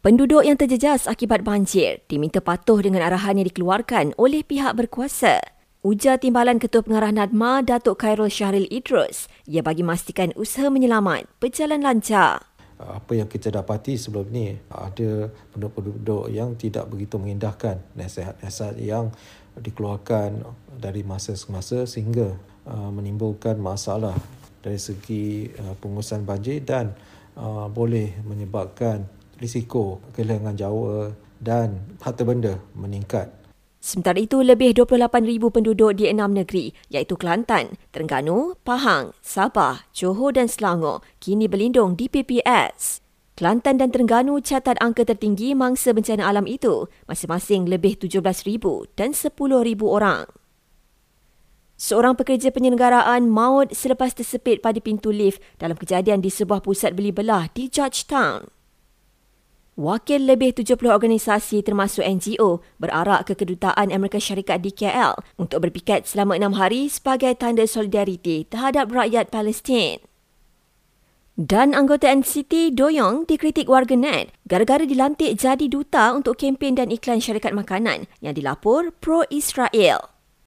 Penduduk yang terjejas akibat banjir diminta patuh dengan arahan yang dikeluarkan oleh pihak berkuasa. Ujar Timbalan Ketua Pengarah NADMA Datuk Khairul Syahril Idrus, ia bagi memastikan usaha menyelamat berjalan lancar. Apa yang kita dapati sebelum ini, ada penduduk-penduduk yang tidak begitu mengindahkan nasihat-nasihat yang dikeluarkan dari masa ke masa sehingga uh, menimbulkan masalah dari segi uh, pengurusan banjir dan uh, boleh menyebabkan risiko kehilangan jawa dan harta benda meningkat. Sementara itu, lebih 28,000 penduduk di enam negeri iaitu Kelantan, Terengganu, Pahang, Sabah, Johor dan Selangor kini berlindung di PPS. Kelantan dan Terengganu catat angka tertinggi mangsa bencana alam itu, masing-masing lebih 17,000 dan 10,000 orang. Seorang pekerja penyelenggaraan maut selepas tersepit pada pintu lift dalam kejadian di sebuah pusat beli belah di Georgetown. Wakil lebih 70 organisasi termasuk NGO berarak ke kedutaan Amerika Syarikat di KL untuk berpiket selama enam hari sebagai tanda solidariti terhadap rakyat Palestin. Dan anggota NCT Doyong dikritik warga net gara-gara dilantik jadi duta untuk kempen dan iklan syarikat makanan yang dilapor pro-Israel.